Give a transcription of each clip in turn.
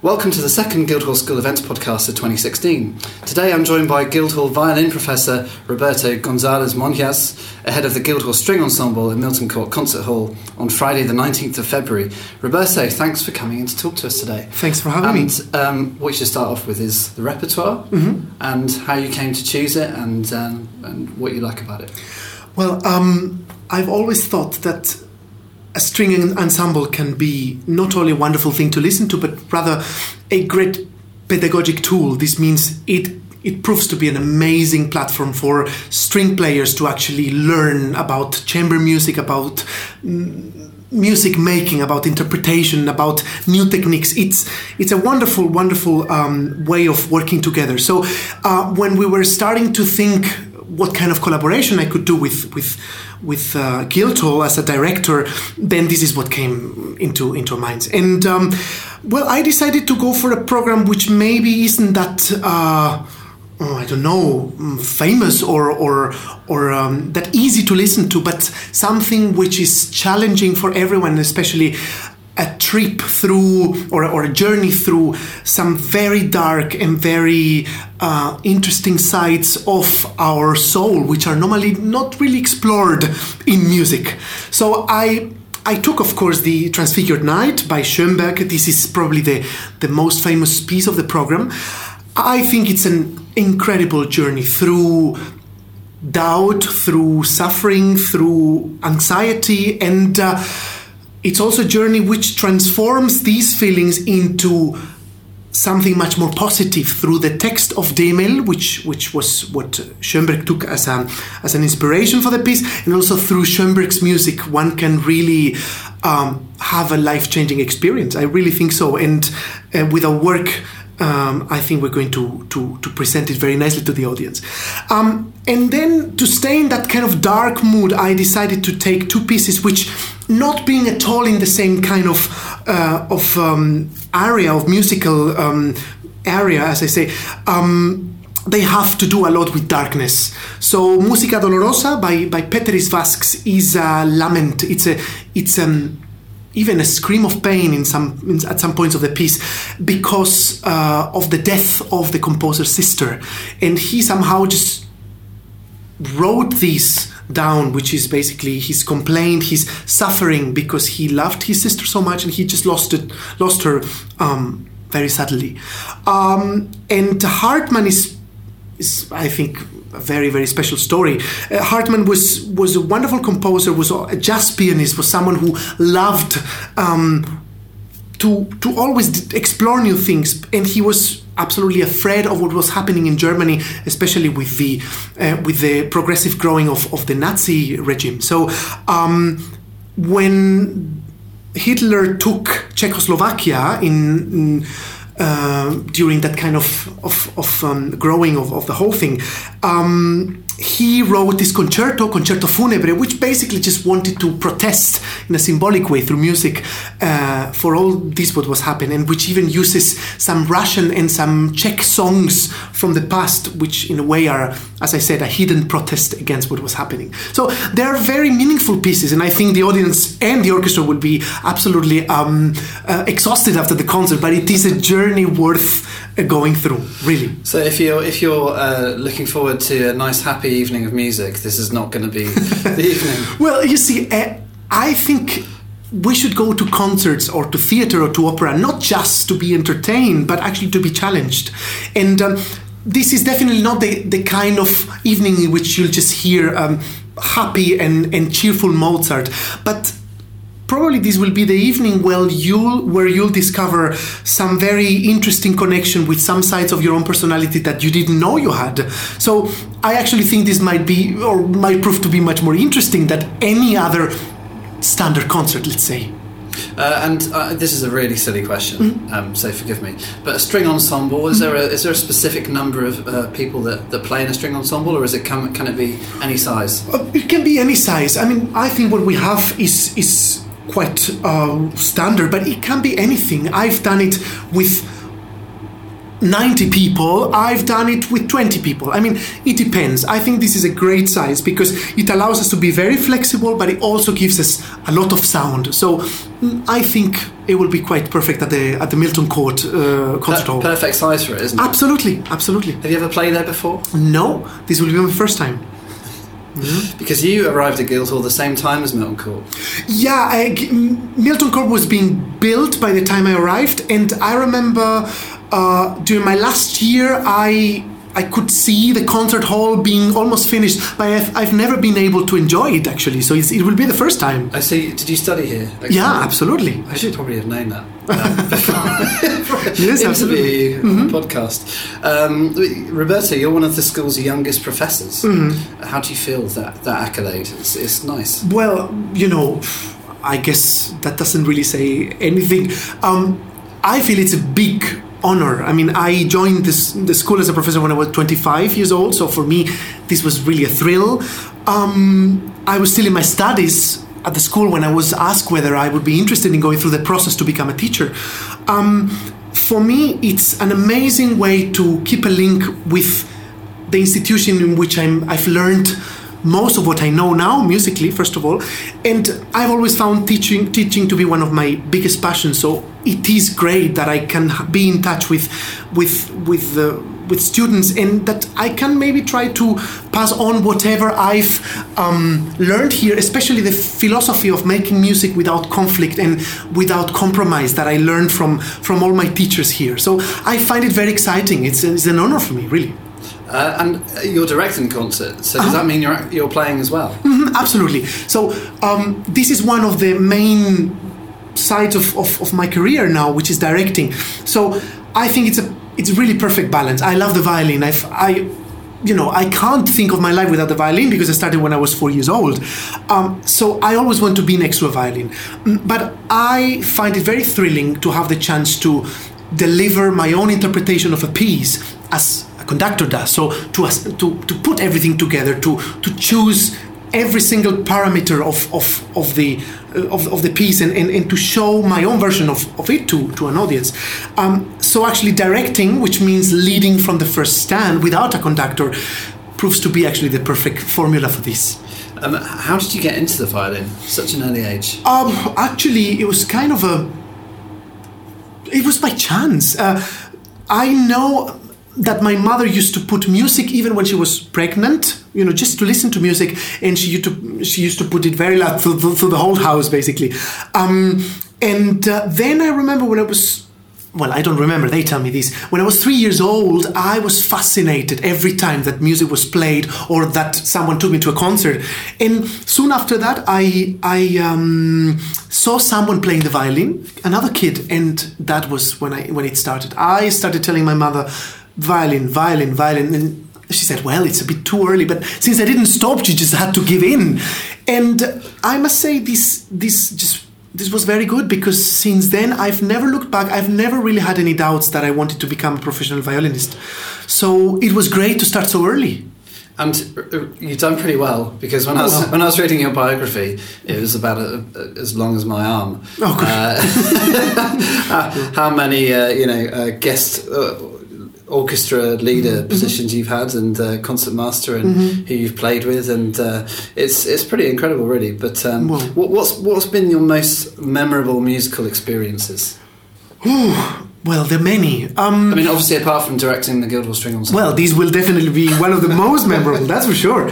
Welcome to the second Guildhall School Events podcast of 2016. Today I'm joined by Guildhall violin professor Roberto Gonzalez Monjas, ahead of the Guildhall String Ensemble in Milton Court Concert Hall on Friday, the 19th of February. Roberto, thanks for coming in to talk to us today. Thanks for having and, me. Um, what you should start off with is the repertoire mm-hmm. and how you came to choose it and, um, and what you like about it. Well, um, I've always thought that a string ensemble can be not only a wonderful thing to listen to, but rather a great pedagogic tool. This means it it proves to be an amazing platform for string players to actually learn about chamber music, about music making, about interpretation, about new techniques. It's it's a wonderful, wonderful um, way of working together. So uh, when we were starting to think what kind of collaboration I could do with with with uh, Guildhall as a director, then this is what came into into our minds. And um, well, I decided to go for a program which maybe isn't that. Uh, oh, I don't know, mm, famous or or or um, that easy to listen to, but something which is challenging for everyone, especially a trip through or, or a journey through some very dark and very uh, interesting sides of our soul, which are normally not really explored in music. So I I took, of course, the Transfigured Night by Schoenberg. This is probably the, the most famous piece of the program. I think it's an incredible journey through doubt, through suffering, through anxiety, and uh, it's also a journey which transforms these feelings into something much more positive through the text of Dehmel, which which was what Schoenberg took as a as an inspiration for the piece, and also through Schoenberg's music, one can really um, have a life changing experience. I really think so, and uh, with our work um, I think we're going to, to, to, present it very nicely to the audience. Um, and then to stay in that kind of dark mood, I decided to take two pieces which, not being at all in the same kind of, uh, of um, area, of musical um, area, as I say, um, they have to do a lot with darkness. So, Musica Dolorosa by, by Peteris Vasks is a lament. It's a, it's um, even a scream of pain in some in, at some points of the piece because uh, of the death of the composer's sister, and he somehow just wrote this down, which is basically his complaint, his suffering because he loved his sister so much and he just lost it, lost her um, very suddenly. Um, and Hartmann is, is I think a very very special story. Uh, Hartmann was was a wonderful composer, was a jazz pianist, was someone who loved um, to to always explore new things, and he was absolutely afraid of what was happening in Germany, especially with the uh, with the progressive growing of, of the Nazi regime. So um, when Hitler took Czechoslovakia in, in uh, during that kind of of, of um, growing of, of the whole thing. Um, he wrote this concerto, Concerto Funebre, which basically just wanted to protest in a symbolic way through music uh, for all this what was happening, and which even uses some Russian and some Czech songs from the past, which in a way are, as I said, a hidden protest against what was happening. So they are very meaningful pieces, and I think the audience and the orchestra will be absolutely um, uh, exhausted after the concert, but it is a journey worth uh, going through, really. So if you're if you're uh, looking forward to a nice happy evening of music, this is not going to be the evening. Well, you see, uh, I think we should go to concerts or to theater or to opera not just to be entertained, but actually to be challenged. And um, this is definitely not the, the kind of evening in which you'll just hear um, happy and, and cheerful Mozart, but probably this will be the evening where you'll where you'll discover some very interesting connection with some sides of your own personality that you didn't know you had. So i actually think this might be or might prove to be much more interesting than any other standard concert let's say uh, and uh, this is a really silly question, mm-hmm. um, so forgive me. But a string ensemble is there a, is there a specific number of uh, people that, that play in a string ensemble, or is it can, can it be any size? Uh, it can be any size. I mean, I think what we have is is quite uh, standard, but it can be anything. I've done it with 90 people, I've done it with 20 people. I mean, it depends. I think this is a great size because it allows us to be very flexible, but it also gives us a lot of sound. So mm, I think it will be quite perfect at the at the Milton Court uh, concert hall. perfect size for it, isn't it? Absolutely, absolutely. Have you ever played there before? No, this will be my first time. Because you arrived at Guildhall the same time as Milton Court. Yeah, I, Milton Court was being built by the time I arrived, and I remember uh, during my last year, I I could see the concert hall being almost finished, but I've, I've never been able to enjoy it actually. So it's, it will be the first time. I see. Did you study here? Yeah, absolutely. I should probably have known that before Yes, absolutely. the podcast. Um, Roberto, you're one of the school's youngest professors. How do you feel that that accolade? It's, it's nice. Well, you know, I guess that doesn't really say anything. Um, I feel it's a big honor. I mean, I joined this the school as a professor when I was 25 years old, so for me, this was really a thrill. Um, I was still in my studies at the school when I was asked whether I would be interested in going through the process to become a teacher. Um, for me, it's an amazing way to keep a link with the institution in which I'm, I've learned most of what I know now musically, first of all, and I've always found teaching teaching to be one of my biggest passions. So it is great that I can be in touch with with with uh, with students and that I can maybe try to pass on whatever I've um, learned here, especially the philosophy of making music without conflict and without compromise that I learned from from all my teachers here. So I find it very exciting. It's, it's an honor for me, really. Uh, and uh, you're directing concerts, so does that mean you're you're playing as well? Mhm, Absolutely. So um, this is one of the main sides of, of, of my career now, which is directing. So I think it's a it's really perfect balance. I love the violin. I've, I you know I can't think of my life without the violin because I started when I was four years old. Um, so I always want to be next to a violin. Mm, But I find it very thrilling to have the chance to deliver my own interpretation of a piece as conductor does. So to to, to put everything together, to to choose every single parameter of, of, of the uh, of, of the piece and, and, and to show my own version of, of it to, to an audience. Um, so actually directing, which means leading from the first stand without a conductor, proves to be actually the perfect formula for this. Um, how did you get into the violin? Such an early age. Um, actually, it was kind of a. It was by chance. Uh, I know that my mother used to put music even when she was pregnant. You know, just to listen to music, and she used to she used to put it very loud through, through the whole house, basically. Um, and uh, then I remember when I was well, I don't remember, they tell me this. When I was three years old, I was fascinated every time that music was played or that someone took me to a concert. And soon after that, I, I um, saw someone playing the violin, another kid, and that was when, I, when it started. I started telling my mother, violin, violin, violin. And she said, well, it's a bit too early. But since I didn't stop, she just had to give in. And I must say, this, this just this was very good because since then I've never looked back. I've never really had any doubts that I wanted to become a professional violinist. So it was great to start so early. And uh, you've done pretty well because when I was well. when I was reading your biography, it was about a, a- as long as my arm. Oh, good. Uh, how, how many uh, you know uh, guest uh, orchestra leader Mm-hmm. positions you've had and uh, concert master and who you've played with, and uh, it's it's pretty incredible, really. But um, Well. what, what's what's been your most memorable musical experiences? Well, there are many. Um, I mean, obviously, apart from directing the Guildhall String Ensemble. Well, these will definitely be one of the most memorable, that's for sure.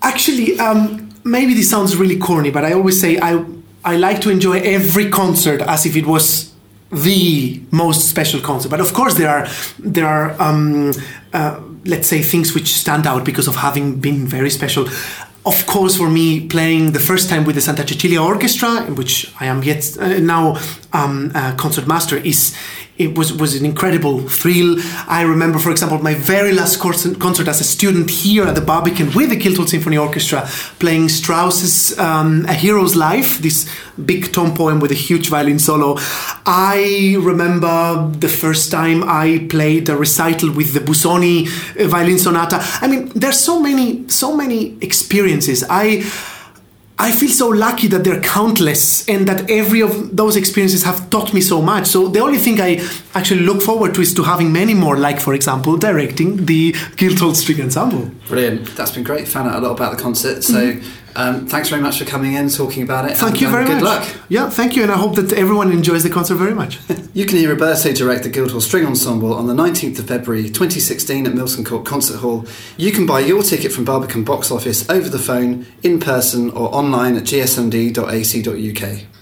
Actually, um, maybe this sounds really corny, but I always say I, I like to enjoy every concert as if it was the most special concert. But of course, there are there are um, uh, let's say things which stand out because of having been very special. Of course, for me, playing the first time with the Santa Cecilia Orchestra, in which I am yet uh, now um, uh, concert master, is it was was an incredible thrill. I remember, for example, my very last concert, as a student here at the Barbican with the Guildhall Symphony Orchestra, playing Strauss's um, A Hero's Life, this big tone poem with a huge violin solo. I remember the first time I played a recital with the Busoni uh, violin sonata. I mean, there's so many, so many experiences. I I feel so lucky that they're countless and that every of those experiences have taught me so much. So the only thing I actually look forward to is to having many more, like, for example, directing the Guildhall String Ensemble. Brilliant. That's been great. Found out a lot about the concert. So mm-hmm. Um, thanks very much for coming in, talking about it. Thank and, you very um, good much. Good luck. Yeah, thank you. And I hope that everyone enjoys the concert very much. you can hear Roberto direct the Guildhall String Ensemble on the 19th of February 2016 at Milton Court Concert Hall. You can buy your ticket from Barbican Box Office over the phone, in person, or online at gsmd.ac.uk.